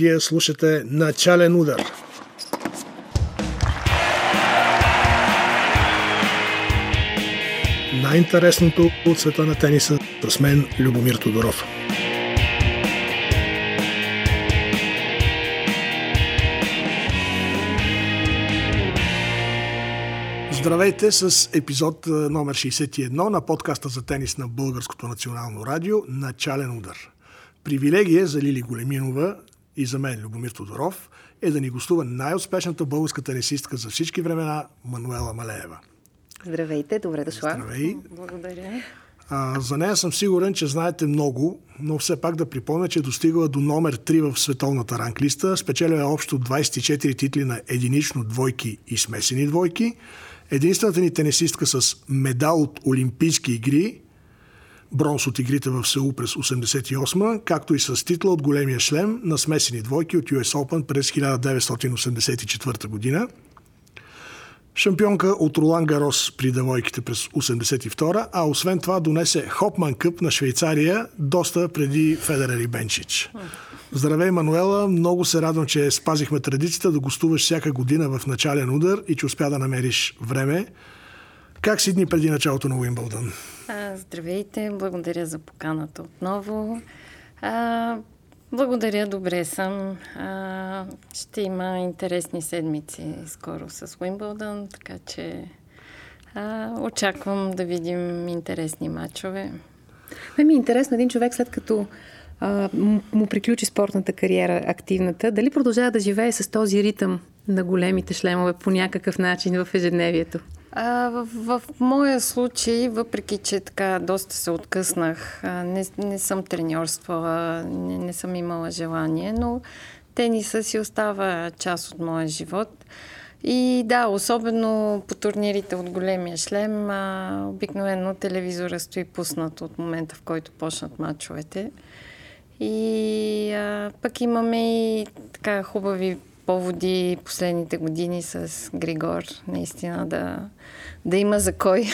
Вие слушате Начален удар. Най-интересното от света на тениса с мен Любомир Тодоров. Здравейте с епизод номер 61 на подкаста за тенис на Българското национално радио Начален удар. Привилегия за Лили Големинова и за мен Любомир Тодоров е да ни гостува най-успешната българска тенисистка за всички времена Мануела Малеева. Здравейте, добре дошла. Здравей. Благодаря. А, за нея съм сигурен, че знаете много, но все пак да припомня, че е достигала до номер 3 в световната ранглиста. Спечелила е общо 24 титли на единично двойки и смесени двойки. Единствената ни тенисистка с медал от Олимпийски игри, бронз от игрите в Сеул през 88 както и с титла от големия шлем на смесени двойки от US Open през 1984 година. Шампионка от Ролан Гарос при девойките през 82 а освен това донесе Хопман Къп на Швейцария доста преди Федерер и Бенчич. Здравей, Мануела! Много се радвам, че спазихме традицията да гостуваш всяка година в начален удар и че успя да намериш време. Как си дни преди началото на Уимбълдън? Здравейте, благодаря за поканата отново. А, благодаря, добре съм. А, ще има интересни седмици скоро с Уимбълдън, така че а, очаквам да видим интересни матчове. Ме ми е интересно един човек след като а, му приключи спортната кариера, активната, дали продължава да живее с този ритъм на големите шлемове по някакъв начин в ежедневието? А, в, в моя случай, въпреки че така доста се откъснах, не, не съм треньорствала, не, не съм имала желание, но тениса си остава част от моя живот. И да, особено по турнирите от големия шлем, а, обикновено телевизора стои пуснат от момента, в който почнат матчовете. И а, пък имаме и така хубави поводи последните години с Григор. Наистина да, да има за кой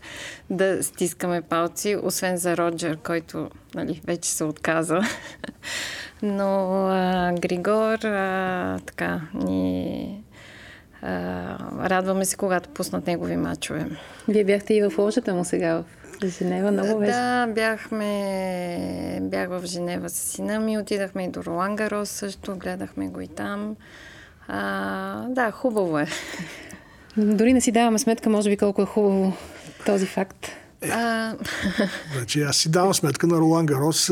да стискаме палци, освен за Роджер, който нали, вече се отказа. Но а, Григор а, така ни а, радваме се, когато пуснат негови мачове. Вие бяхте и в ложата му сега в Женева много беше. Да, бяхме, бях в Женева с сина ми, отидахме и до Ролан Гарос също, гледахме го и там. А, да, хубаво е. Дори не си даваме сметка, може би, колко е хубаво този факт. Е, а... Значи аз си давам сметка на Ролан Гарос.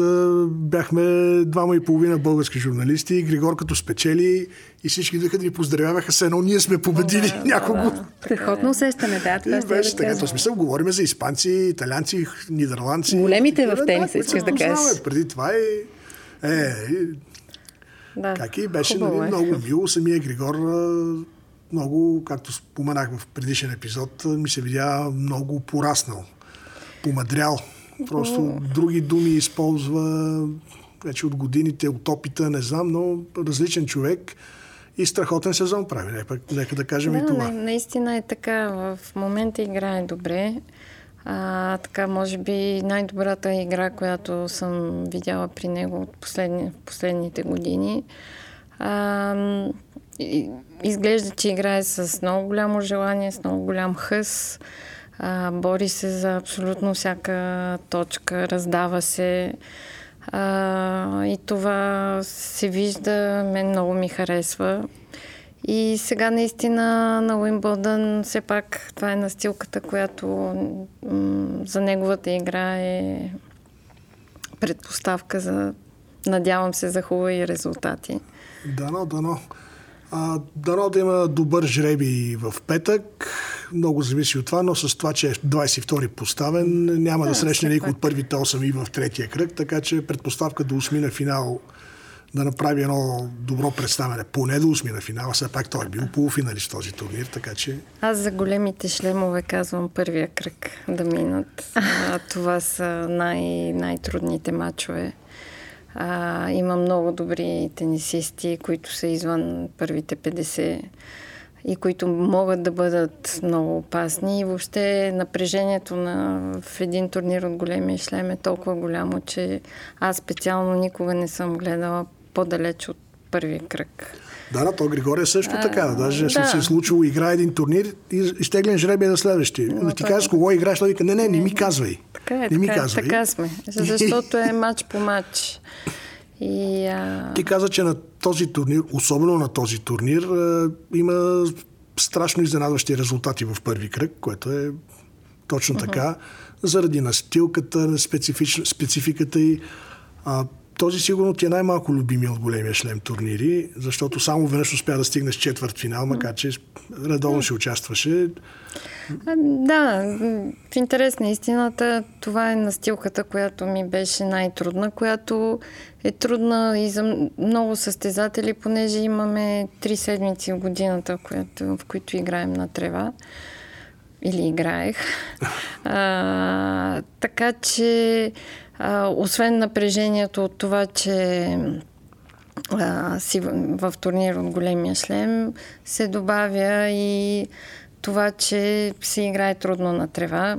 Бяхме двама и половина български журналисти. Григор като спечели и всички идваха да ни поздравяваха се едно. Ние сме победили да, някого. Да, Страхотно усещане, да. Това и беше така. В смисъл, говорим за испанци, италианци, нидерландци. Големите в тениса, искаш да кажеш. Преди това е... е да, как и беше нали, е. много мило. Самия Григор много, както споменах в предишен епизод, ми се видя много пораснал помадрял. Просто mm. други думи използва вече от годините, от опита, не знам, но различен човек и страхотен сезон прави. Нека, нека да кажем да, и това. Не, наистина е така. В момента играе добре. А, така, може би най-добрата игра, която съм видяла при него от последни, последните години. А, изглежда, че играе с много голямо желание, с много голям хъс. Бори се за абсолютно всяка точка, раздава се. А, и това се вижда, мен много ми харесва. И сега наистина на Уимбълдън все пак това е настилката, която м- за неговата игра е предпоставка за, надявам се, за хубави резултати. Дано, дано. А, дано да има добър жреби в петък. Много зависи от това, но с това, че е 22-и поставен, няма да, да срещне никой от първите 8 и в третия кръг, така че предпоставка да усмина финал да направи едно добро представяне. Поне да усмина финала, все пак той е бил полуфиналист в този турнир, така че... Аз за големите шлемове казвам първия кръг да минат. А, това са най- най-трудните матчове. А, има много добри тенисисти, които са извън първите 50 и които могат да бъдат много опасни. И въобще напрежението на, в един турнир от големия шлем е толкова голямо, че аз специално никога не съм гледала по-далеч от първия кръг. Да, да, то Григория също а, така. Даже да. се е случило, играе един турнир и изтеглен жребия на следващия. Но, ти кажеш кого играеш, той вика, не, не, не ми казвай. Така е, не така, ми е, казвай. така сме. Защото е матч по матч. И, а... Ти каза, че на този турнир, особено на този турнир, има страшно изненадващи резултати в първи кръг, което е точно uh-huh. така, заради настилката, специфич, спецификата и а, този сигурно ти е най-малко любимия от големия шлем турнири, защото само веднъж успя да стигне с четвърт финал, макар че редовно ще участваше. Да, в интерес на истината, това е настилката, която ми беше най-трудна, която е трудна и за много състезатели, понеже имаме три седмици в годината, в които играем на трева или играех. А, така че, освен напрежението от това, че а, си в, в турнир от големия шлем, се добавя и това, че се играе трудно на трева.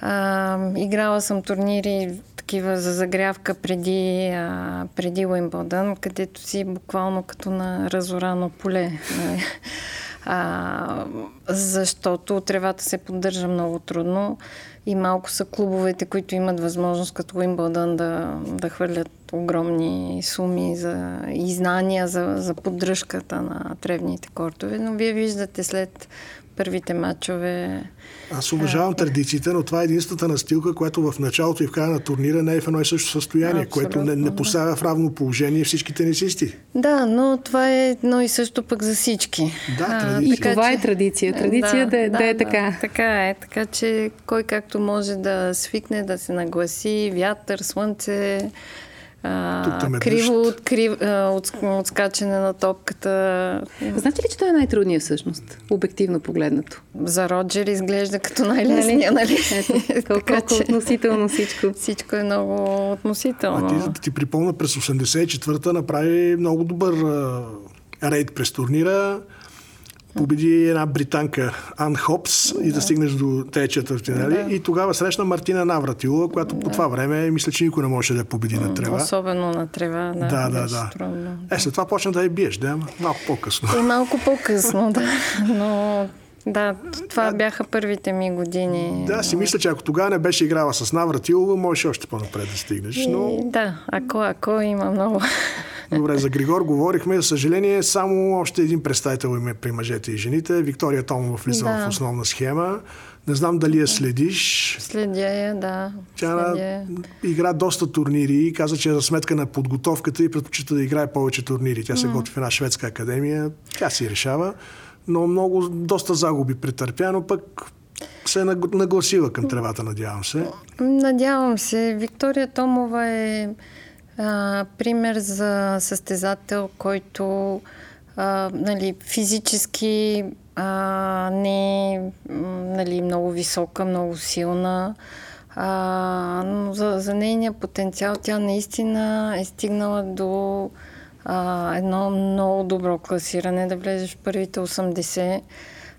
А, играла съм турнири такива за загрявка преди, а, преди Уимбълдън, където си буквално като на разорано поле. а, защото тревата се поддържа много трудно и малко са клубовете, които имат възможност като Уимбълдън да, да хвърлят огромни суми за и знания за, за поддръжката на тревните кортове. Но вие виждате след първите матчове. Аз уважавам традициите, но това е единствената настилка, която в началото и в края на турнира не е в едно и също състояние, Абсолютно, което не, не поставя в равно положение всички тенисисти. Да, но това е едно и също пък за всички. Да, традиция. И това че... е традиция. Традиция да, да, да, да е да, така. Така е. Така че кой както може да свикне, да се нагласи, вятър, слънце, а, криво от, крив, а, от, от скачане на топката. Знаете ли, че това е най-трудният всъщност, обективно погледнато? За Роджер изглежда като най-лесния, нали? Ето, колко, колко относително всичко. Всичко е много относително. А ти, ти припомня, през 84-та направи много добър а, рейд през турнира победи една британка Ан Хопс да. и да стигнеш до тези четвъртинали. Да. И тогава срещна Мартина Навратилова, която да. по това време мисля, че никой не можеше да я победи на трева. Особено на трева. Да, да, да. да. Трудно. Е, след това почна да я биеш, да, малко по-късно. И малко по-късно, да. Но да, това да. бяха първите ми години. Да, си мисля, че ако тогава не беше играла с Навратилова, можеше още по-напред да стигнеш. Но... И, да, ако, ако има много. Добре, за Григор говорихме. За съжаление, само още един представител има при мъжете и жените. Виктория Томова влиза да. в основна схема. Не знам дали я следиш. Следя я, да. Тя Следя. игра доста турнири и каза, че е за сметка на подготовката и предпочита да играе повече турнири. Тя се mm. готви в една шведска академия. Тя си решава. Но много, доста загуби претърпя, но пък се е нагласила към тревата, надявам се. Надявам се. Виктория Томова е а, пример за състезател, който а, нали, физически а, не е нали, много висока, много силна, а, но за, за нейния потенциал тя наистина е стигнала до а, едно много добро класиране, да влезеш в първите 80.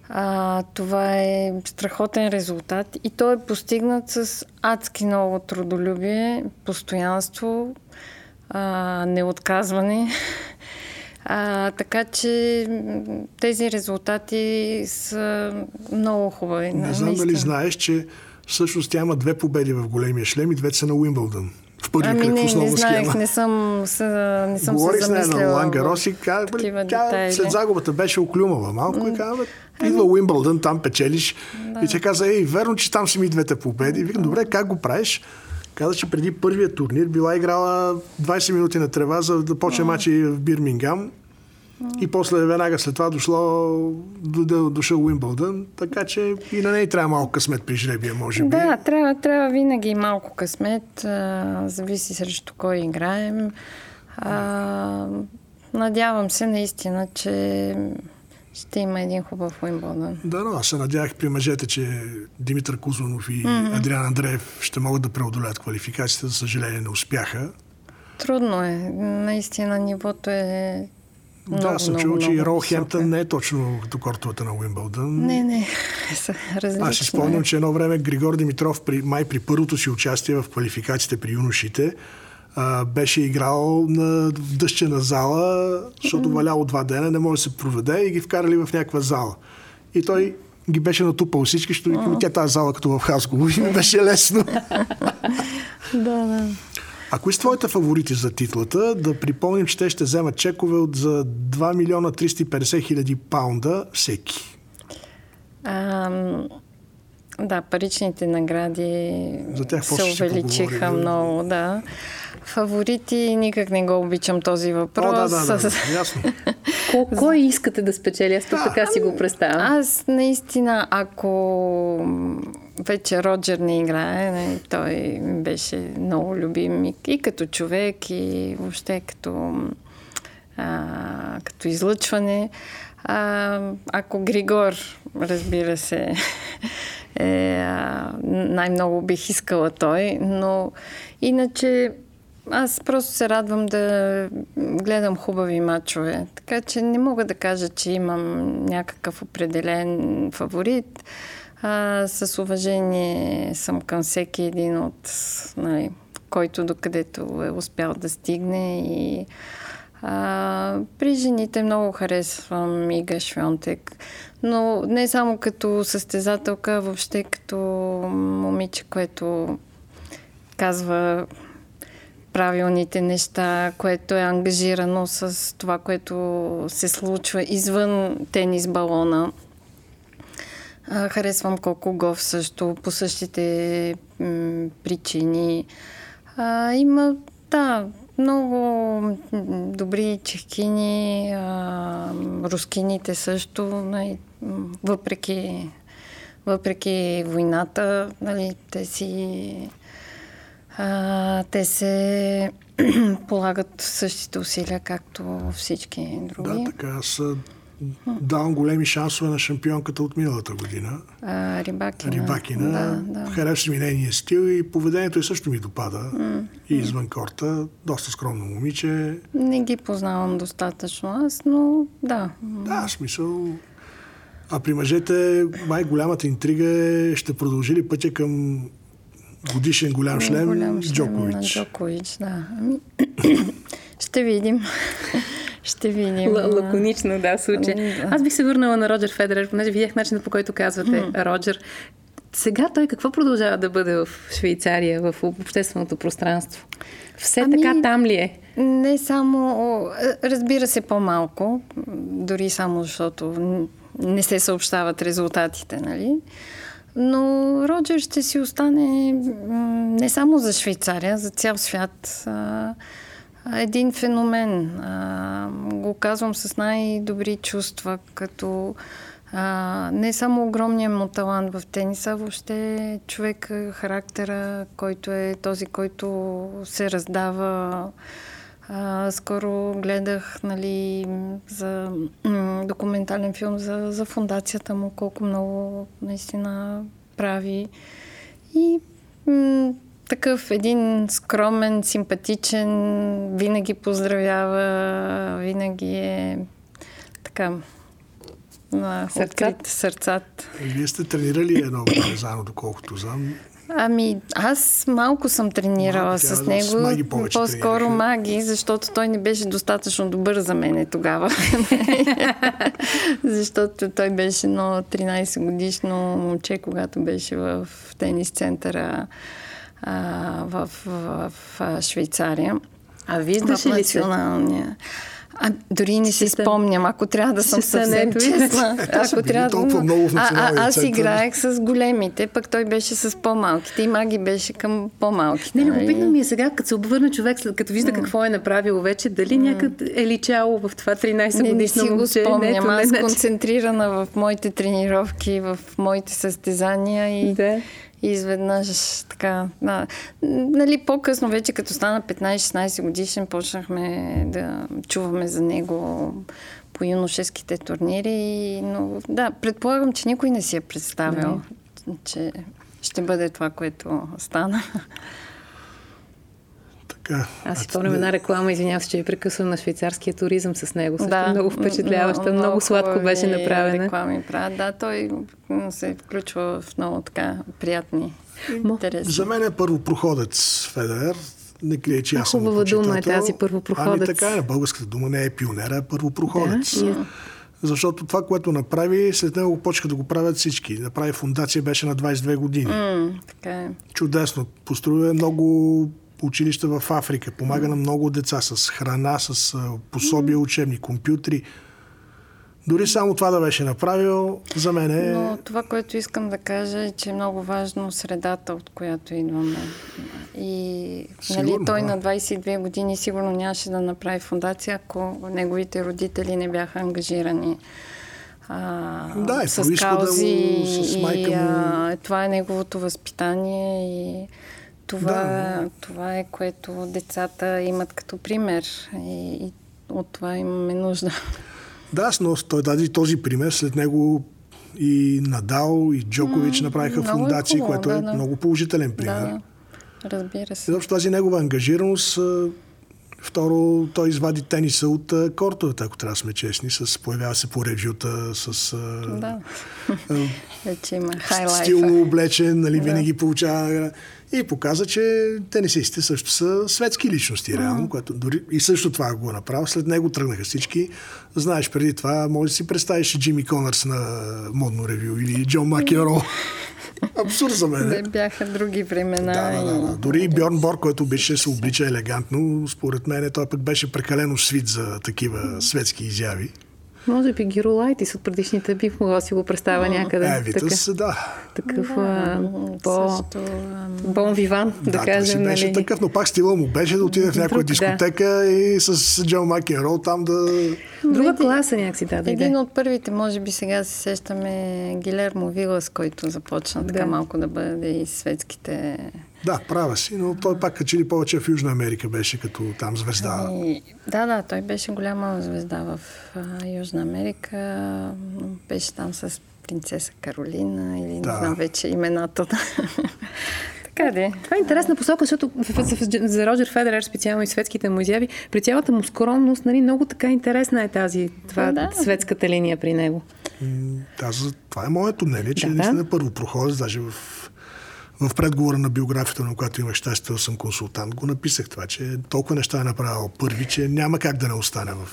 А, това е страхотен резултат и той е постигнат с адски много трудолюбие, постоянство, а, неотказване. А, така че тези резултати са много хубави. Не знам дали знаеш, че всъщност тя има две победи в големия шлем и двете са на Уимбълдън. В първи ами кръг не, не знаех, схема. Не съм, с, не съм Говорих се замислила. на Лангарос и каза, тя след загубата беше оклюмала малко и каза, идва Уимбълдън, там печелиш. Да. И тя каза, ей, верно, че там си ми двете победи. Викам, добре, как го правиш? Каза, че преди първия турнир била играла 20 минути на трева, за да почне мачи в Бирмингам. И после веднага след това дошло, дошъл Уимбълдън, така че и на нея трябва малко късмет при жребия, може би. Да, трябва, трябва винаги малко късмет, а, зависи срещу кой играем. А, надявам се наистина, че ще има един хубав Уимбълдън. Да, но аз се надявах при мъжете, че Димитър Кузунов и mm-hmm. Адриан Андреев ще могат да преодолеят квалификацията. За съжаление не успяха. Трудно е. Наистина нивото е много, да, съм чул, че и Рол Хемптън не е точно като кортовата на Уимбълдън. Не, не, са различни. Аз си спомням, че едно време Григор Димитров при, май при първото си участие в квалификациите при юношите а, беше играл на дъщена зала, защото валяло два дена, не може да се проведе и ги вкарали в някаква зала. И той ги беше натупал всички, защото тя тази зала като в Хасково и ми беше лесно. да, да. А кои са твоите фаворити за титлата? Да припомним, че те ще вземат чекове от за 2 милиона 350 хиляди паунда всеки. Ам, да, паричните награди За тях се увеличиха много, да. Фаворити, никак не го обичам този въпрос. О, да, да, да, да, ясно. Кой искате да спечели? Аз да, така си го представям. Аз наистина, ако вече Роджер не играе, не, той беше много любим и, и като човек, и въобще като, а, като излъчване. А, ако Григор, разбира се, е, а, най-много бих искала той, но иначе аз просто се радвам да гледам хубави матчове. Така че не мога да кажа, че имам някакъв определен фаворит. А, с уважение съм към всеки един от, нали, който докъдето е успял да стигне и а, при жените много харесвам Ига Швионтек, но не само като състезателка, въобще като момиче, което казва правилните неща, което е ангажирано с това, което се случва извън тенис балона. Харесвам колко Гов също по същите причини. Има, да, много добри чехкини, рускините също, нали, въпреки, въпреки войната, нали, те си а, те се полагат същите усилия, както всички други. Да, така. Аз давам големи шансове на шампионката от миналата година. А, Рибакина. Рибакина. Да, да. Харесва ми нейния стил и поведението и също ми допада. Mm. И извън корта. Доста скромно момиче. Не ги познавам достатъчно аз, но да. Да, смисъл. А при мъжете май голямата интрига е ще продължи ли пътя към годишен голям шлем, голям шлем Джокович. На Джокович, да. Ами, ще видим. Ще видим. Л- лаконично, да, случай. Да. Аз бих се върнала на Роджер Федерер, понеже видях начинът по който казвате mm. Роджер. Сега той какво продължава да бъде в Швейцария, в общественото пространство? Все ами, така там ли е? Не само, разбира се, по-малко, дори само защото не се съобщават резултатите, нали? Но Роджер ще си остане не само за Швейцария, за цял свят. един феномен. го казвам с най-добри чувства, като не само огромния му талант в тениса, въобще човек характера, който е този, който се раздава а, скоро гледах нали, за м- документален филм за, за фундацията му, колко много наистина прави. И м- такъв един скромен, симпатичен, винаги поздравява, винаги е така на открит сърцат. Вие сте тренирали едно време заедно, доколкото знам. Ами, аз малко съм тренирала малко, с него. С маги по-скоро тренираха. маги, защото той не беше достатъчно добър за мене тогава. защото той беше едно 13 годишно момче, когато беше в тенис центъра а, в, в, в Швейцария. А виждаш ли националния? Се? А, дори не си спомням, ако трябва да съм съвсем честна. Ако трябва толкова много в а, а, аз играех с големите, пък той беше с по-малките. И Маги беше към по-малките. Не, любопитно ми е сега, като се обвърна човек, като вижда какво е направил вече, дали някъде е личало в това 13 годишно Не, не си го спомням. Аз концентрирана в моите тренировки, в моите състезания и... И изведнъж така, да, нали, по-късно вече, като стана 15-16 годишен, почнахме да чуваме за него по юношеските турнири, но да, предполагам, че никой не си е представил, не. че ще бъде това, което стана. Така. Аз си спомням една реклама, извинявам се, че ви прекъсвам на швейцарския туризъм с него. Също да, много впечатляваща, много, много, сладко беше направена. Реклами правят. Да, той се включва в много така приятни интересни. За мен е първо проходец Федер. не крие, че аз съм Хубава дума е тази първопроходец. Ами така е, българската дума не е пионера, а първопроходец. Да, защото това, което направи, след него почнаха да го правят всички. Направи фундация, беше на 22 години. Mm, така е. Чудесно. Построя много училища в Африка. Помага на много деца с храна, с пособия, учебни, компютри. Дори само това да беше направил, за мен е... Но това, което искам да кажа е, че е много важно средата, от която идваме. И нали, сигурно, нали, той да. на 22 години сигурно нямаше да направи фундация, ако неговите родители не бяха ангажирани а, да, с каузи. С майка му. И, а, това е неговото възпитание и това, да. това е което децата имат като пример. И, и от това имаме нужда. Да, но той даде този пример. След него и Надал, и Джокович mm, направиха е фундации, е което да, е да. много положителен пример. Да, разбира се. Защото тази негова ангажираност Второ, той извади тениса от кортовете, ако трябва да сме честни, с, появява се по ревюта, с да. Вече има стилно облечен, нали, да. винаги получава и показа, че тенисистите също са светски личности, реално, което дори и също това го направи. След него тръгнаха всички. Знаеш, преди това, може да си представиш Джимми Конърс на модно ревю или Джон Макеро. Абсурд за мен. Не бяха други времена. Да, да, да, да. Дори и Бьорн Бор, който беше се облича елегантно, според мен той пък беше прекалено свит за такива светски изяви. Може би Гиролайтис от предишните бих могла да си го представя някъде. Е, Витас, така, да. Такъв да, по... Също, бон виван, да, да кажем. Си беше нали... такъв, но пак стила му беше да отиде в някоя дискотека да. и с Джо Макенрол там да... Друга класа някакси да, да Един от първите, може би сега се сещаме Гилермо Вилас, който започна да. така малко да бъде и светските да, права си, но той пак качи ли повече в Южна Америка беше като там звезда. И, ами, да, да, той беше голяма звезда в а, Южна Америка. Беше там с принцеса Каролина или да. не знам вече имената. така де. Това е интересна посока, защото за Роджер Федерер, специално и светските му изяви, при цялата му скромност, нали, много така интересна е тази това, да. светската линия при него. Да, това е моето мнение, че да, наистина да. първо проходец, даже в в предговора на биографията, на която имах щастие да съм консултант, го написах това, че толкова неща е направил първи, че няма как да не остане в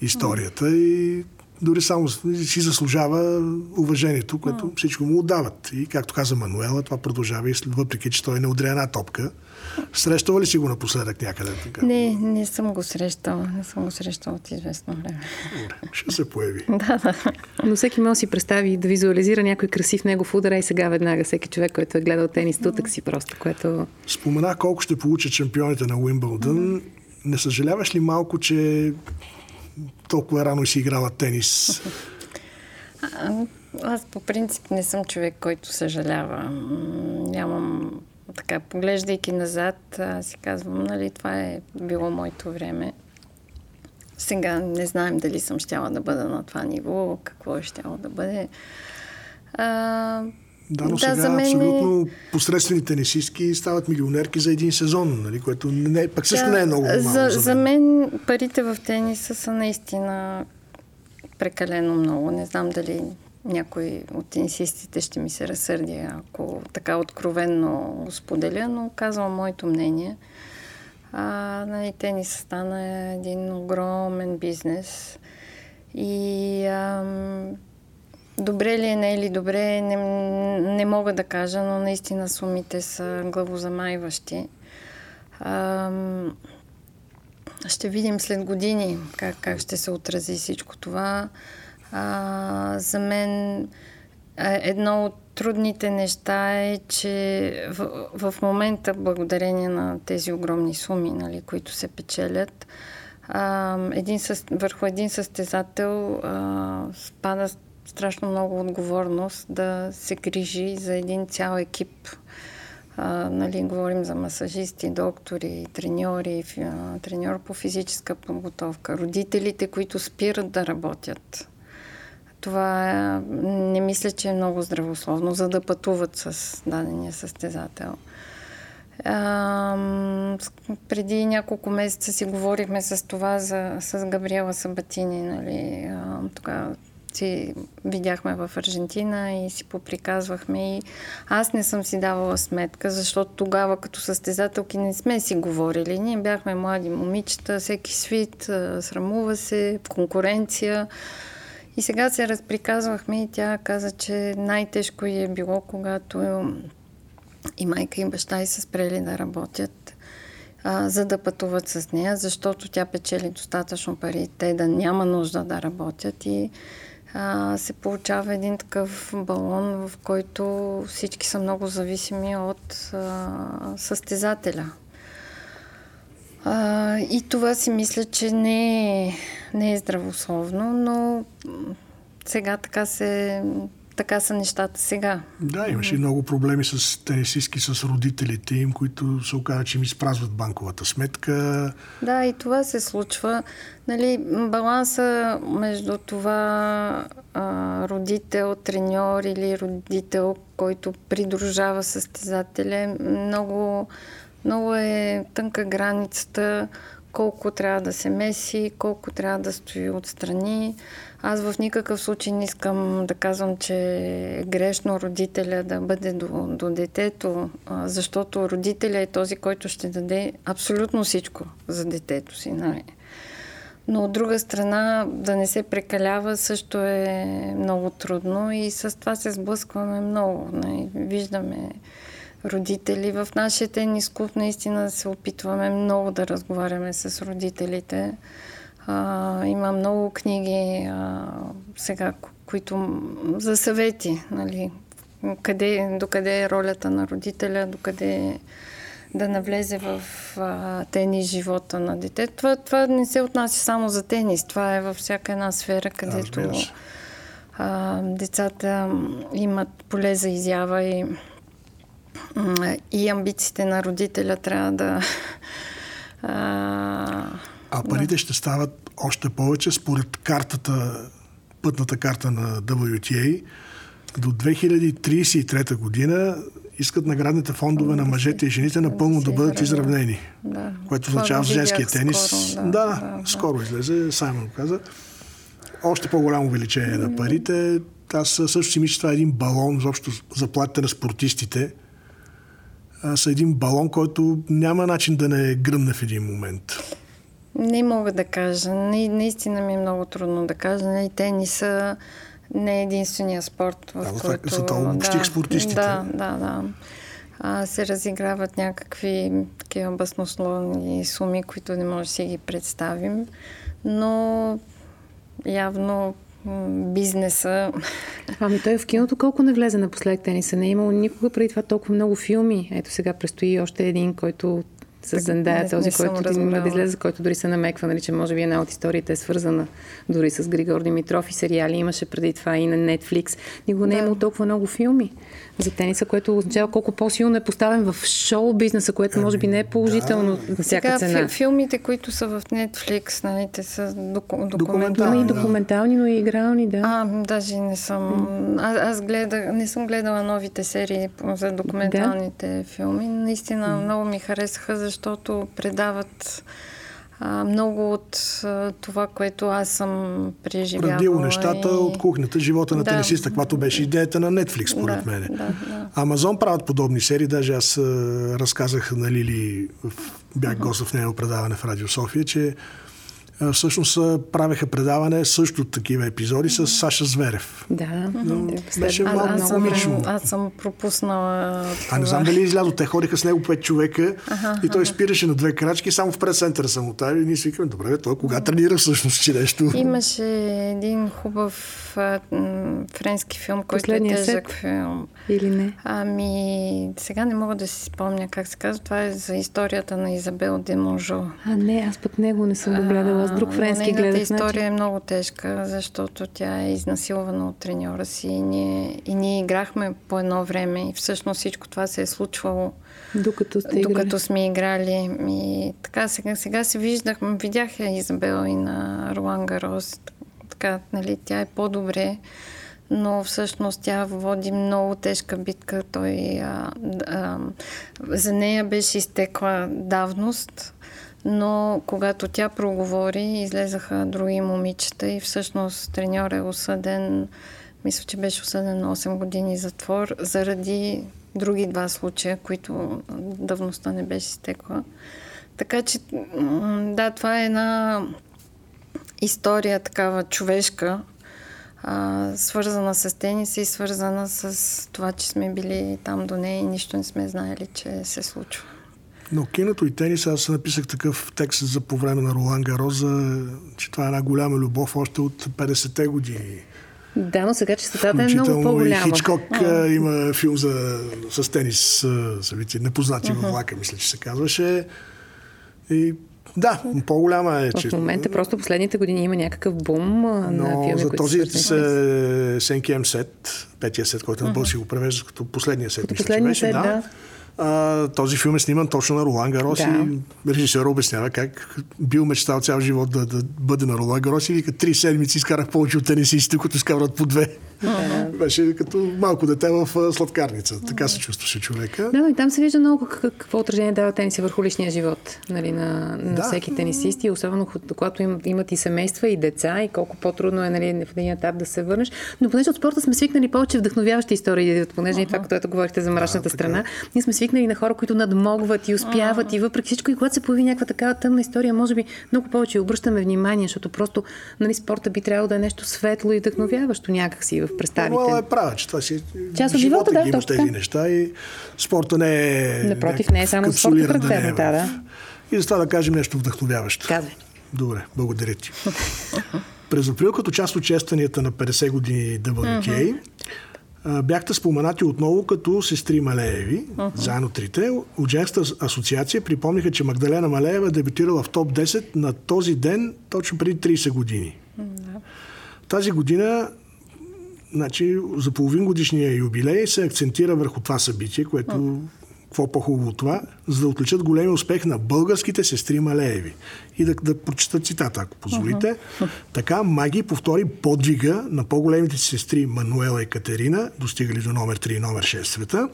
историята и дори само си заслужава уважението, което всичко му отдават. И както каза Мануела, това продължава и въпреки, че той не удря една топка. Срещава ли си го напоследък някъде? Така? Не, не съм го срещала. Не съм го срещала от известно време. Добре, ще се появи. да, да. Но всеки може да си представи да визуализира някой красив негов удар и сега веднага всеки човек, който е гледал тенис, тутък си просто, което... Споменах колко ще получат чемпионите на Уимбълдън. Не съжаляваш ли малко, че толкова рано си играла тенис? А, аз по принцип не съм човек, който съжалява. Нямам така, поглеждайки назад, аз си казвам, нали, това е било моето време. Сега не знаем дали съм щяла да бъда на това ниво, какво е щяло да бъде. А, да, но да, сега за мен... абсолютно посредствени тенисистки стават милионерки за един сезон, нали, което не, пък също да, не е много за, за, мен. за мен парите в тениса са наистина прекалено много. Не знам дали някой от тенисистите ще ми се разсърди, ако така откровенно споделя, но казвам моето мнение. А, нали, тенис стана един огромен бизнес и ам, добре ли е, не е ли добре, не, не мога да кажа, но наистина сумите са главозамайващи. Ам, ще видим след години как, как ще се отрази всичко това. А, за мен едно от трудните неща е, че в, в момента, благодарение на тези огромни суми, нали, които се печелят, а, един със, върху един състезател а, спада страшно много отговорност да се грижи за един цял екип. А, нали, говорим за масажисти, доктори, треньори, треньор по физическа подготовка, родителите, които спират да работят това не мисля, че е много здравословно, за да пътуват с дадения състезател. А, преди няколко месеца си говорихме с това за, с Габриела Сабатини. Нали? Тогава си видяхме в Аржентина и си поприказвахме. И аз не съм си давала сметка, защото тогава като състезателки не сме си говорили. Ние бяхме млади момичета, всеки свит, срамува се, конкуренция. И сега се разприказвахме и тя каза, че най-тежко е било, когато и майка и баща и са спрели да работят, а, за да пътуват с нея, защото тя печели достатъчно пари, те да няма нужда да работят и а, се получава един такъв балон, в който всички са много зависими от а, състезателя. А, и това си мисля, че не е, не е здравословно, но сега така се така са нещата сега. Да, имаше много проблеми с тенисистки, с родителите им, които се оказа, че им изпразват банковата сметка. Да, и това се случва. Нали, баланса между това а, родител, треньор или родител, който придружава състезателя, много, много е тънка границата, колко трябва да се меси, колко трябва да стои отстрани. Аз в никакъв случай не искам да казвам, че е грешно родителя да бъде до, до детето, защото родителя е този, който ще даде абсолютно всичко за детето си. Нали? Но от друга страна, да не се прекалява също е много трудно и с това се сблъскваме много. Нали? Виждаме родители. В нашия тенис клуб наистина се опитваме много да разговаряме с родителите. А, има много книги а, сега, които за съвети, нали, къде, докъде е ролята на родителя, докъде да навлезе в а, тенис живота на детето. Това, това не се отнася само за тенис, това е във всяка една сфера, където а, децата имат поле за изява и, и амбициите на родителя трябва да а, а парите да. ще стават още повече според картата, пътната карта на WTA. До 2033 година искат наградните фондове на мъжете и жените напълно да бъдат изравнени. Да. Което означава в женския тенис. Скоро, да, да, да, скоро излезе, Саймон каза. Още по-голямо увеличение на парите. Аз също си мисля, че това е един балон, защото заплатите на спортистите са един балон, който няма начин да не гръмне в един момент. Не мога да кажа. Не, наистина ми е много трудно да кажа. Не, тениса не е единствения спорт, в да, който... За това да, спортистите. Да, да, да. А, се разиграват някакви такива баснословни суми, които не може да си ги представим. Но явно бизнеса. Ами той в киното колко не влезе напоследък тениса? Не е имало никога преди това толкова много филми. Ето сега предстои още един, който с Зендая, този, не който има да излезе, който дори се намеква, нали, че може би една от историите е свързана дори с Григор Димитров и сериали имаше преди това и на Netflix. Никога не е имало толкова много филми за тениса, което означава колко по-силно е поставен в шоу бизнеса, което може би не е положително да. на всяка Сега, цена. Филмите, които са в Netflix, нали, те са доку- документални. Има и документални, но и игрални, да. А, даже не съм. А, аз гледах, не съм гледала новите серии за документалните да. филми. Наистина много ми харесаха, защото предават а, много от а, това, което аз съм преживявала. Радило нещата и... от кухнята, живота на да. тенисиста, каквато беше идеята на Netflix, според да, мен. Да, да. Амазон правят подобни серии, даже аз а, разказах на Лили, бях гост в нейно предаване в Радио София, че всъщност правеха предаване също такива епизоди с Саша Зверев. Да. Но, беше а, малко аз, съм, аз съм пропуснала А не знам дали излязо. Те ходиха с него пет човека ага, и той ага. спираше на две крачки, само в пресентъра съм остави и ние си викаме, добре, той кога тренира всъщност, че нещо? Имаше един хубав а, френски филм, който е тежък сет? филм. Или не? Ами, сега не мога да си спомня как се казва. Това е за историята на Изабел Демонжо. А, не, аз пък него не съм го гледала. Аз друг френски история значи. е много тежка, защото тя е изнасилвана от треньора си и ние, и ние играхме по едно време и всъщност всичко това се е случвало докато, сте докато сме играли. И така, сега, сега се виждах, видях я Изабел и на Ролан Гарос. Така, нали, тя е по-добре но всъщност тя води много тежка битка. Той, а, а, за нея беше изтекла давност, Но когато тя проговори, излезаха други момичета и всъщност треньор е осъден, мисля, че беше осъден на 8 години затвор заради други два случая, които давността не беше стекла. Така че, да, това е една история такава човешка, а, свързана с тениса и свързана с това, че сме били там до нея и нищо не сме знаели, че се случва. Но киното и тенис, аз написах такъв текст за по време на Ролан Гароза, че това е една голяма любов още от 50-те години. Да, но сега частотата е много по-голяма. И Хичкок а. има филм за, с тенис, събитие, непознати uh-huh. във влака, мисля, че се казваше. И да, по-голяма е. Че... В момента просто последните години има някакъв бум Но на филми, за този се, Сенки Сет, петия сет, който uh-huh. на български го превежда като последния сет. Като последния сет, да. да. А, този филм е сниман точно на Ролан Гарос да. и режисера обяснява как бил мечтал цял живот да, да бъде на Ролан Гарос и вика три седмици изкарах повече от тенисистите, които изкарват по две. Uh-huh. Беше като малко дете в сладкарница. Така се чувстваше човека. Да, но и там се вижда много какво отражение дава тениса върху личния живот нали, на, на да. всеки тенисист и особено когато им, имат и семейства и деца и колко по-трудно е нали, в един етап да се върнеш. Но понеже от спорта сме свикнали повече вдъхновяващи истории, понеже uh-huh. и това, което говорихте за мрачната да, страна, е. ние сме свикнали на хора, които надмогват и успяват uh-huh. и въпреки всичко и когато се появи някаква такава тъмна история, може би много повече обръщаме внимание, защото просто нали, спорта би трябвало да е нещо светло и вдъхновяващо някакси в представите. Това е права, че това си част от живота, да, има тези неща и спорта не е Напротив, не е само спорт характерна, да, да. И за това да кажем нещо вдъхновяващо. Казвай. Добре, благодаря ти. През април, като част от честванията на 50 години uh-huh. бяхте споменати отново като сестри Малееви, uh-huh. заедно трите. От женската асоциация припомниха, че Магдалена Малеева е дебютирала в топ 10 на този ден, точно преди 30 години. Uh-huh. Тази година Значи, за половин годишния юбилей се акцентира върху това събитие, което какво по-хубаво от това, за да отличат големи успех на българските сестри Малееви. И да, да прочета цитата, ако позволите. Uh-huh. Така Маги повтори подвига на по-големите сестри Мануела и Катерина, достигали до номер 3 и номер 6 света.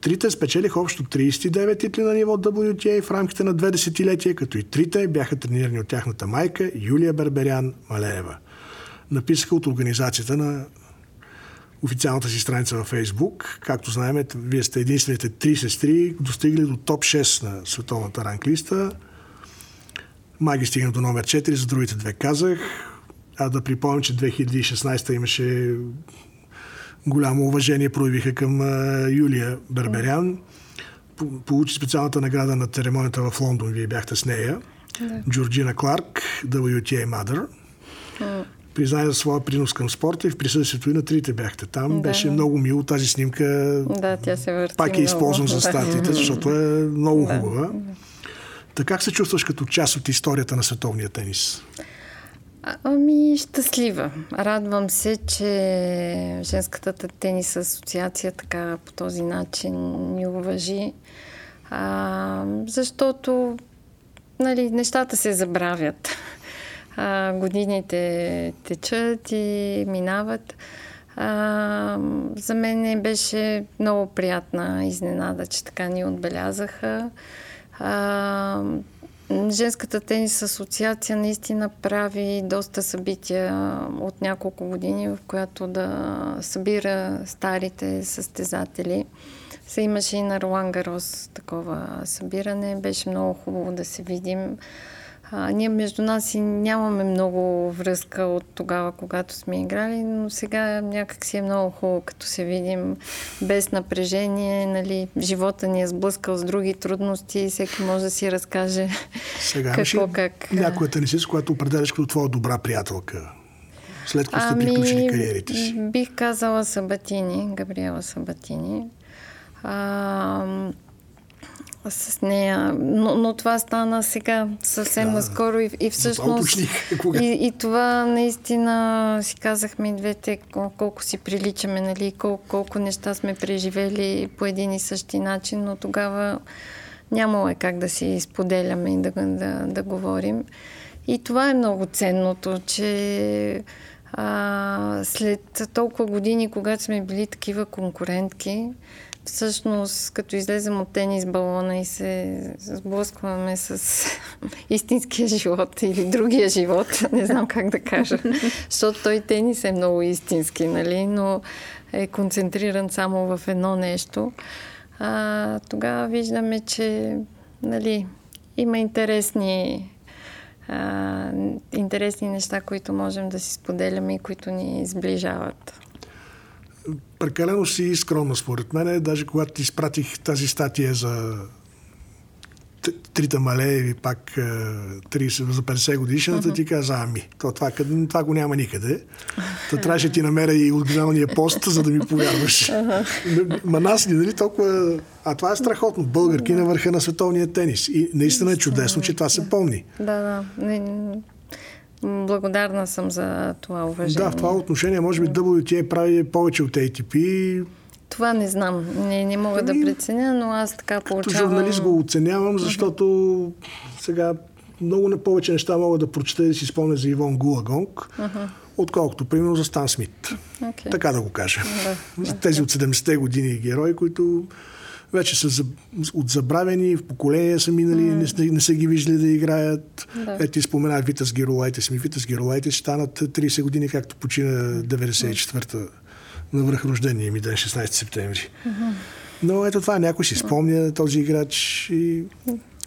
Трите спечелиха общо 39 титли на ниво WTA в рамките на две десетилетия, като и трите бяха тренирани от тяхната майка Юлия Берберян Малеева. Написаха от организацията на официалната си страница във Фейсбук. Както знаем, вие сте единствените три сестри, достигли до топ 6 на световната ранглиста. Маги стигна до номер 4, за другите две казах. А да припомням, че 2016 имаше голямо уважение проявиха към Юлия Берберян. Получи специалната награда на церемонията в Лондон. Вие бяхте с нея. Да. Джорджина Кларк, WTA Mother признае за своя принос към спорта и в присъствието и на трите бяхте там. Да. Беше много мило тази снимка. Да, тя се върти Пак е използвам за статите, защото е много да. хубава. Така как се чувстваш като част от историята на световния тенис? А, ами, щастлива. Радвам се, че Женската тенис асоциация така по този начин ни уважи. А, защото нали, нещата се забравят а, годините течат и минават. А, за мен беше много приятна изненада, че така ни отбелязаха. А, Женската тенис асоциация наистина прави доста събития от няколко години, в която да събира старите състезатели. Се имаше и на Ролан Гарос такова събиране. Беше много хубаво да се видим. А, ние между нас и нямаме много връзка от тогава, когато сме играли, но сега някак си е много хубаво, като се видим без напрежение. Нали, живота ни е сблъскал с други трудности и всеки може да си разкаже сега, какво, как. Някоя тенисист, която определяш като твоя добра приятелка, след като сте ами, приключили кариерите си? Бих казала Сабатини, Габриела Сабатини. А, с нея. Но, но това стана сега съвсем да, наскоро и, и всъщност. И, и това наистина си казахме двете колко си приличаме, нали, колко, колко неща сме преживели по един и същи начин, но тогава нямало е как да си споделяме и да, да, да говорим. И това е много ценното, че а, след толкова години, когато сме били такива конкурентки, всъщност, като излезем от тенис балона и се сблъскваме с истинския живот или другия живот, не знам как да кажа, защото той тенис е много истински, нали, но е концентриран само в едно нещо. А, тогава виждаме, че нали, има интересни а, интересни неща, които можем да си споделяме и които ни сближават прекалено си скромна, според мен. Даже когато ти изпратих тази статия за трите малееви, пак 30 за 50 годишната, ти каза, ами, то, това, това го няма никъде. Та трябваше ти намеря и оригиналния пост, за да ми повярваш. Uh-huh. Ма нас ни, нали, толкова... А това е страхотно. Българки на върха на световния тенис. И наистина е чудесно, че това се помни. Да, да. Благодарна съм за това уважение. Да, в това отношение, може би WTA прави повече от ATP. Това не знам. Не, не мога ами, да преценя, но аз така получавам... Като журналист го оценявам, защото сега много на повече неща мога да прочета и да си спомня за Ивон Гулагонг, uh-huh. отколкото, примерно, за Стан Смит. Okay. Така да го кажа. Да, за тези от 70-те години герои, които вече са отзабравени, в поколения са минали, mm. не, не са ги виждали да играят. Да. Ето ти спомена Витас Геролайтес ми. Витас Геролайтес станат 30 години, както почина 94-та на връх рождения ми ден, 16 септември. Mm-hmm. Но ето това някой си спомня този играч и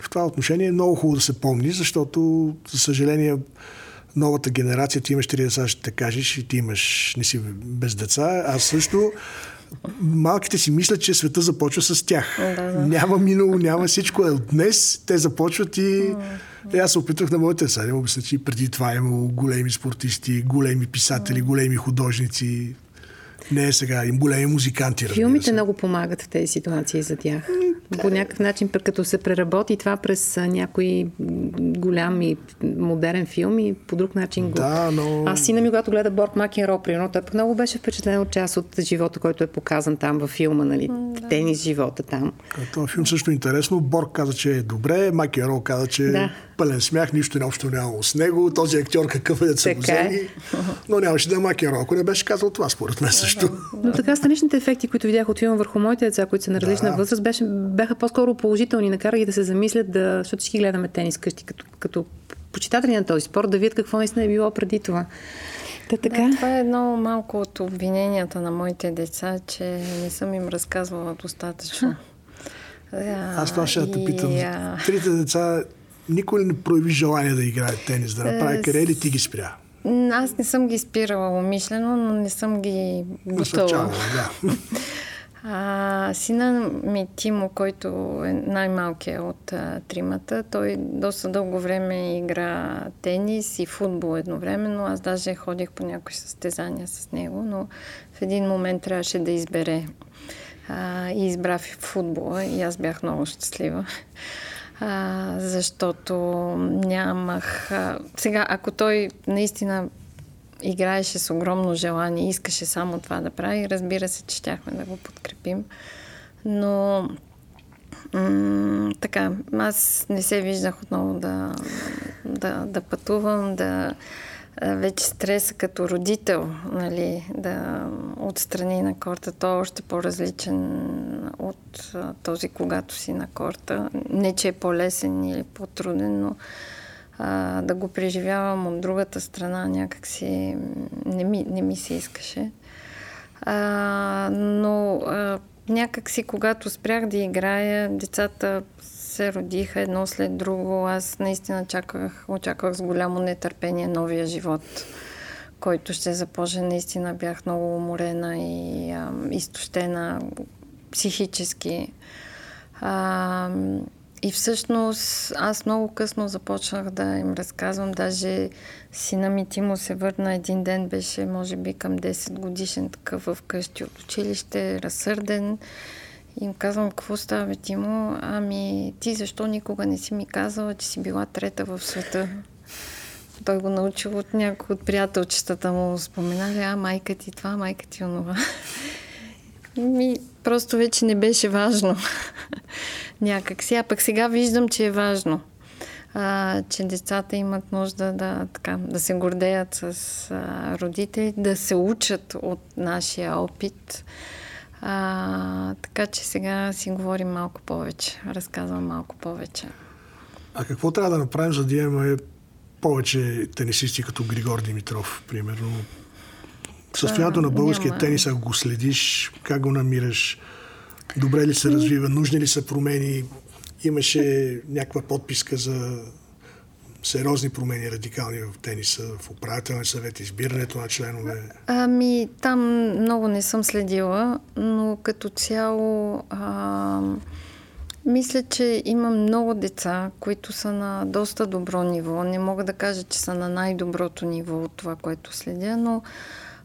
в това отношение е много хубаво да се помни, защото, за съжаление, новата генерация, ти имаш три деца, ще те кажеш, и ти имаш, не си без деца. Аз също малките си мислят, че света започва с тях. Да, да. Няма минало, няма всичко. Е от днес те започват и... Е, аз се опитвах на моите деца да обясня, че преди това е имало големи спортисти, големи писатели, големи художници. Не е сега, им големи музиканти. Филмите много помагат в тези ситуации за тях. По някакъв начин, като се преработи това през някои голями модерен филм и по друг начин го... Да, но... Аз сина ми, когато гледа Борг Макенро, примерно, той много беше впечатлен от част от живота, който е показан там във филма, нали? Да. Тенис живота там. Това филм също е интересно. Борг каза, че е добре, Макенро каза, че да пълен смях, нищо не общо нямало с него. Този актьор какъв е да се го взели. Но нямаше да е макеро, ако не беше казал това, според мен също. Но така страничните ефекти, които видях от филма върху моите деца, които са на различна да. възраст, беше, бяха по-скоро положителни. Накара ги да се замислят, да, защото всички гледаме тенис къщи, като, като почитатели на този спорт, да видят какво наистина е било преди това. Та, така? Да, това е едно малко от обвиненията на моите деца, че не съм им разказвала достатъчно. Аз това ще те питам. Трите деца никой не прояви желание да играе тенис, да направи кариера или ти ги спря? Аз не съм ги спирала умишлено, но не съм ги бутала. Да. А, сина ми Тимо, който е най-малкият от а, тримата, той доста дълго време игра тенис и футбол едновременно. Аз даже ходих по някои състезания с него, но в един момент трябваше да избере. А, и избра футбола и аз бях много щастлива а, защото нямах... А, сега, ако той наистина играеше с огромно желание искаше само това да прави, разбира се, че щяхме да го подкрепим. Но м- така, аз не се виждах отново да, да, да пътувам, да вече стреса като родител, нали, да отстрани на корта, то е още по-различен от този, когато си на корта. Не, че е по-лесен или по-труден, но а, да го преживявам от другата страна някакси не ми, не ми се искаше. А, но а, някакси, когато спрях да играя, децата се родиха едно след друго. Аз наистина чаках, очаквах с голямо нетърпение новия живот, който ще започне. Наистина бях много уморена и а, изтощена психически. А, и всъщност аз много късно започнах да им разказвам. Даже сина ми Тимо се върна един ден, беше може би към 10 годишен такъв вкъщи от училище, разсърден. И им казвам, какво става, бе, Тимо? Ами, ти защо никога не си ми казала, че си била трета в света? Той го научил от някои от приятелчетата му. Споменали, а, майка ти това, майка ти онова. Ми, просто вече не беше важно. Някак си. А пък сега виждам, че е важно. А, че децата имат нужда да, така, да се гордеят с а, родители, да се учат от нашия опит А, така че сега си говорим малко повече, разказвам малко повече. А какво трябва да направим, за да имаме повече тенисисти като Григор Димитров, примерно? Състоянието на българския няма. тенис, ако го следиш, как го намираш? Добре ли се развива? Нужни ли са промени? Имаше някаква подписка за сериозни промени радикални в тениса, в управителния съвет, избирането на членове? Ами, там много не съм следила, но като цяло а, мисля, че има много деца, които са на доста добро ниво. Не мога да кажа, че са на най-доброто ниво от това, което следя, но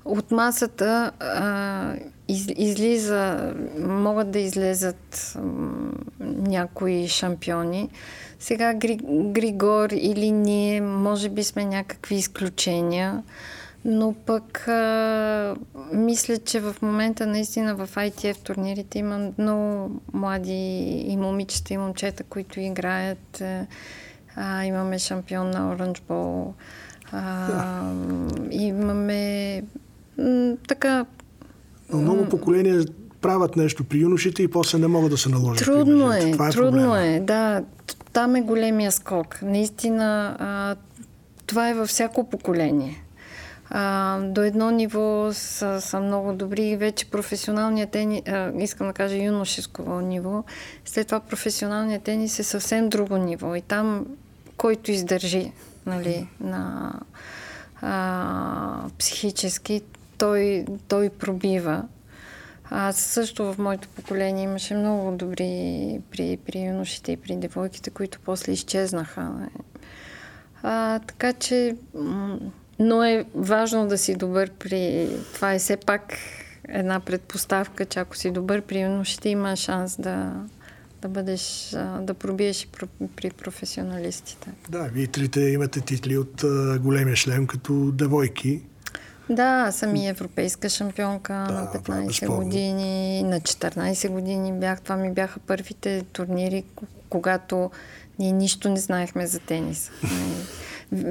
от масата а, из, излиза, могат да излезат м, някои шампиони. Сега Гри, Григор или ние, може би сме някакви изключения, но пък а, мисля, че в момента наистина в ITF турнирите има много млади и момичета и момчета, които играят. А, имаме шампион на Bowl. А, имаме м, така... Но много поколения правят нещо при юношите и после не могат да се наложат. Трудно е, това е трудно проблема. е, да. Там е големия скок. Наистина, а, това е във всяко поколение. А, до едно ниво са, са много добри. Вече професионалният тенис, а, искам да кажа юношеско ниво, след това професионалният тенис е съвсем друго ниво. И там, който издържи нали, на а, психически, той, той пробива. Аз също в моето поколение имаше много добри при, при юношите и при девойките, които после изчезнаха. А, така че, но е важно да си добър при... Това е все пак една предпоставка, че ако си добър при юношите, има шанс да, да бъдеш, да пробиеш при професионалистите. Да, вие трите имате титли от големия шлем като девойки. Да, съм и европейска шампионка да, на 15 е години, на 14 години бях. Това ми бяха първите турнири, когато ние нищо не знаехме за тенис.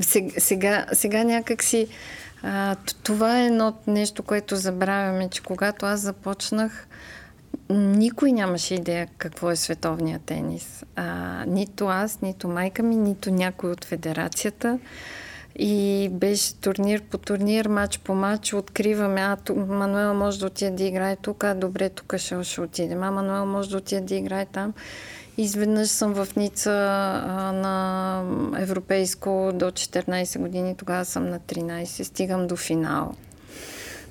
Сега, сега, сега някак си... А, това е едно нещо, което забравяме, че когато аз започнах, никой нямаше идея какво е световния тенис. А, нито аз, нито майка ми, нито някой от федерацията. И беше турнир по турнир, матч по матч. Откриваме, а, ту, Мануел може да отиде да играе тук, а добре, тук ще, ще отидем. А Мануел може да отиде да играе там. Изведнъж съм в Ница а, на европейско до 14 години, тогава съм на 13, стигам до финал.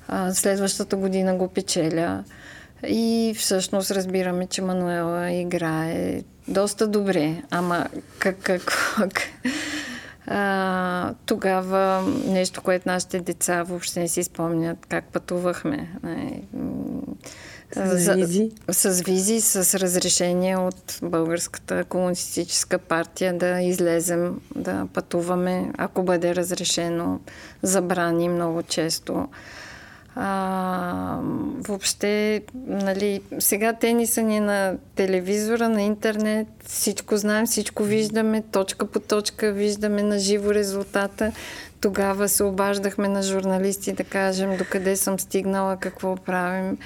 А, следващата година го печеля. И всъщност разбираме, че Мануела играе доста добре. Ама как, как, как а, тогава нещо, което нашите деца въобще не си спомнят, как пътувахме. С визи? С визи, с разрешение от Българската комунистическа партия да излезем, да пътуваме, ако бъде разрешено, забрани много често. А, въобще, нали, сега тениса ни на телевизора, на интернет, всичко знаем, всичко виждаме, точка по точка виждаме на живо резултата. Тогава се обаждахме на журналисти да кажем докъде съм стигнала, какво правим.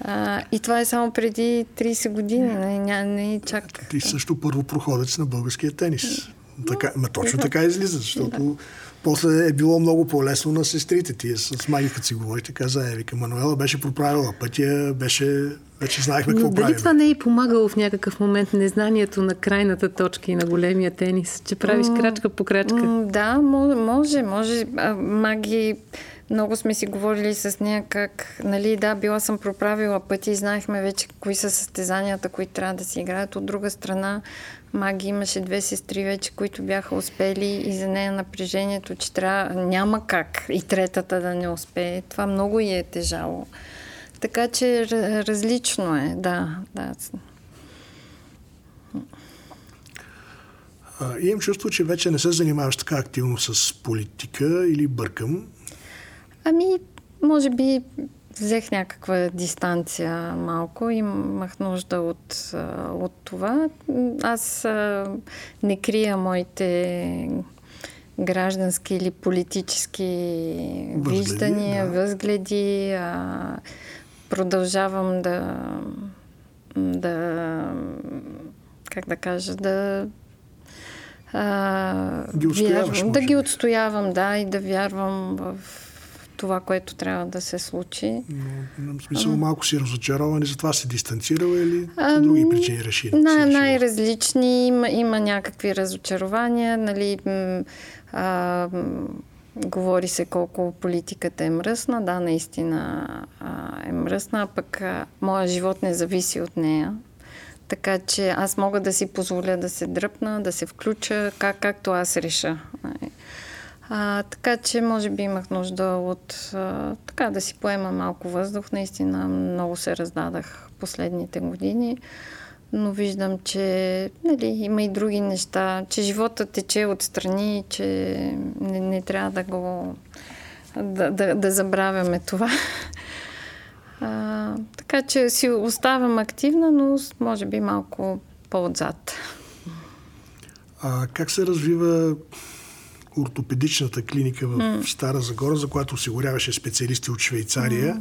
А, и това е само преди 30 години, не, не, не чак. Ти също първо проходец на българския тенис. Така, ма точно така излиза, защото после е било много по-лесно на сестрите. Тия с майка, като си говорите, каза, е, вика, Мануела беше проправила пътя, беше, вече знаехме какво правим. Дали това не е помагало в някакъв момент незнанието на крайната точка и на големия тенис, че правиш крачка по крачка? Да, може, може. Маги, много сме си говорили с нея как, нали, да, била съм проправила пъти и знаехме вече кои са състезанията, които трябва да си играят. От друга страна, Маги имаше две сестри вече, които бяха успели и за нея напрежението, че трябва, няма как и третата да не успее. Това много и е тежало. Така че различно е, да. да. А, имам чувство, че вече не се занимаваш така активно с политика или бъркам. Ами, може би взех някаква дистанция малко имах нужда от, от това. Аз не крия моите граждански или политически възгледи, виждания, да. възгледи. А, продължавам да, да как да кажа, да а, ги вярвам, да ги отстоявам, да, и да вярвам в това, което трябва да се случи. Но, в смисъл, малко си разочарован и затова се дистанцирала или а, други причини реши? Да, най-различни. Има, има някакви разочарования. Нали, а, говори се колко политиката е мръсна. Да, наистина а, е мръсна, а пък а, моя живот не зависи от нея. Така че аз мога да си позволя да се дръпна, да се включа, как, както аз реша. А, така че, може би имах нужда от а, така да си поема малко въздух. Наистина много се раздадах последните години, но виждам, че нали, има и други неща, че живота тече отстрани, че не, не трябва да го да, да, да забравяме това. А, така че си оставам активна, но може би малко по-отзад. А как се развива ортопедичната клиника в mm. Стара Загора, за която осигуряваше специалисти от Швейцария?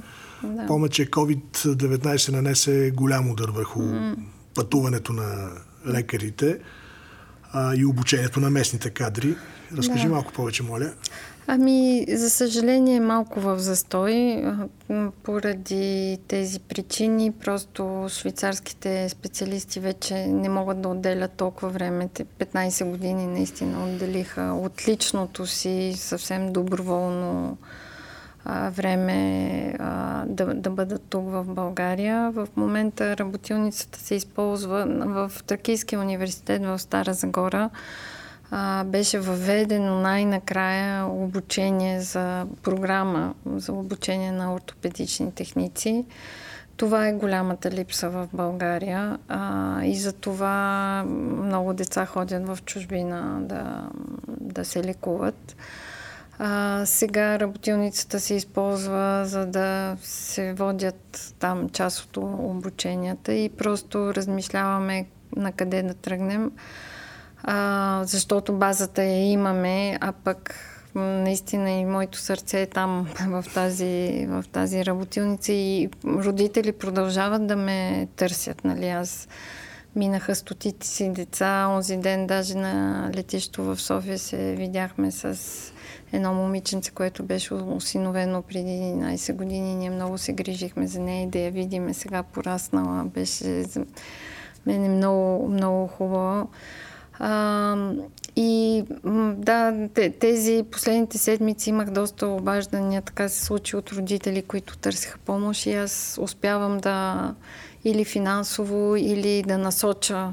Mm. Да. Помня, че COVID-19 нанесе голям удар върху mm. пътуването на лекарите а, и обучението на местните кадри. Разкажи да. малко повече, моля. Ами, за съжаление, малко в застой. Поради тези причини, просто швейцарските специалисти вече не могат да отделят толкова време. 15 години наистина отделиха от личното си съвсем доброволно време а, да, да бъдат тук в България. В момента работилницата се използва в Тракийския университет в Стара Загора а, беше въведено най-накрая обучение за програма за обучение на ортопедични техници. Това е голямата липса в България а, и за това много деца ходят в чужбина да, да се лекуват. А, сега работилницата се използва за да се водят там част от обученията и просто размишляваме на къде да тръгнем а, защото базата я имаме, а пък наистина и моето сърце е там в тази, в тази работилница и родители продължават да ме търсят. Нали? Аз минаха стотици си деца. Онзи ден даже на летището в София се видяхме с едно момиченце, което беше осиновено преди 11 години. Ние много се грижихме за нея и да я видиме сега пораснала. Беше за мен много, много хубаво. А, и да, тези последните седмици имах доста обаждания, така се случи от родители, които търсиха помощ и аз успявам да или финансово, или да насоча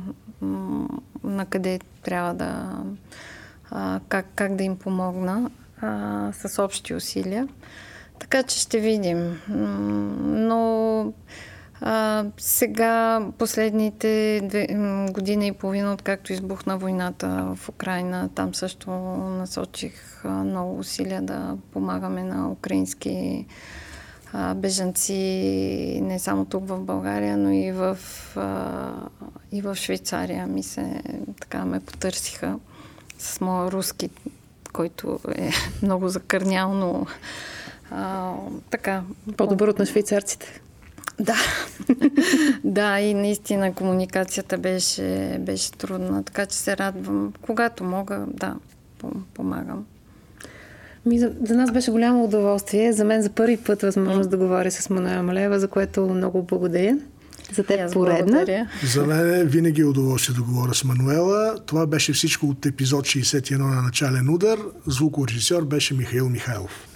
на къде трябва да, как, как да им помогна а, с общи усилия. Така че ще видим. Но а, сега, последните две, година и половина, откакто избухна войната в Украина, там също насочих много усилия да помагаме на украински а, бежанци, не само тук в България, но и в, а, и в Швейцария. Ми се така ме потърсиха с моя руски, който е много закърнял, но а, така. По-добър от на швейцарците. Да. да, и наистина комуникацията беше, беше трудна, така че се радвам. Когато мога, да, помагам. Ми, за, за нас беше голямо удоволствие. За мен за първи път възможност да говоря с Мануела Малева, за което много благодаря. За теб поредна. Благодаря. За мен винаги е удоволствие да говоря с Мануела. Това беше всичко от епизод 61 на начален удар. Звукорежисьор беше Михаил Михайлов.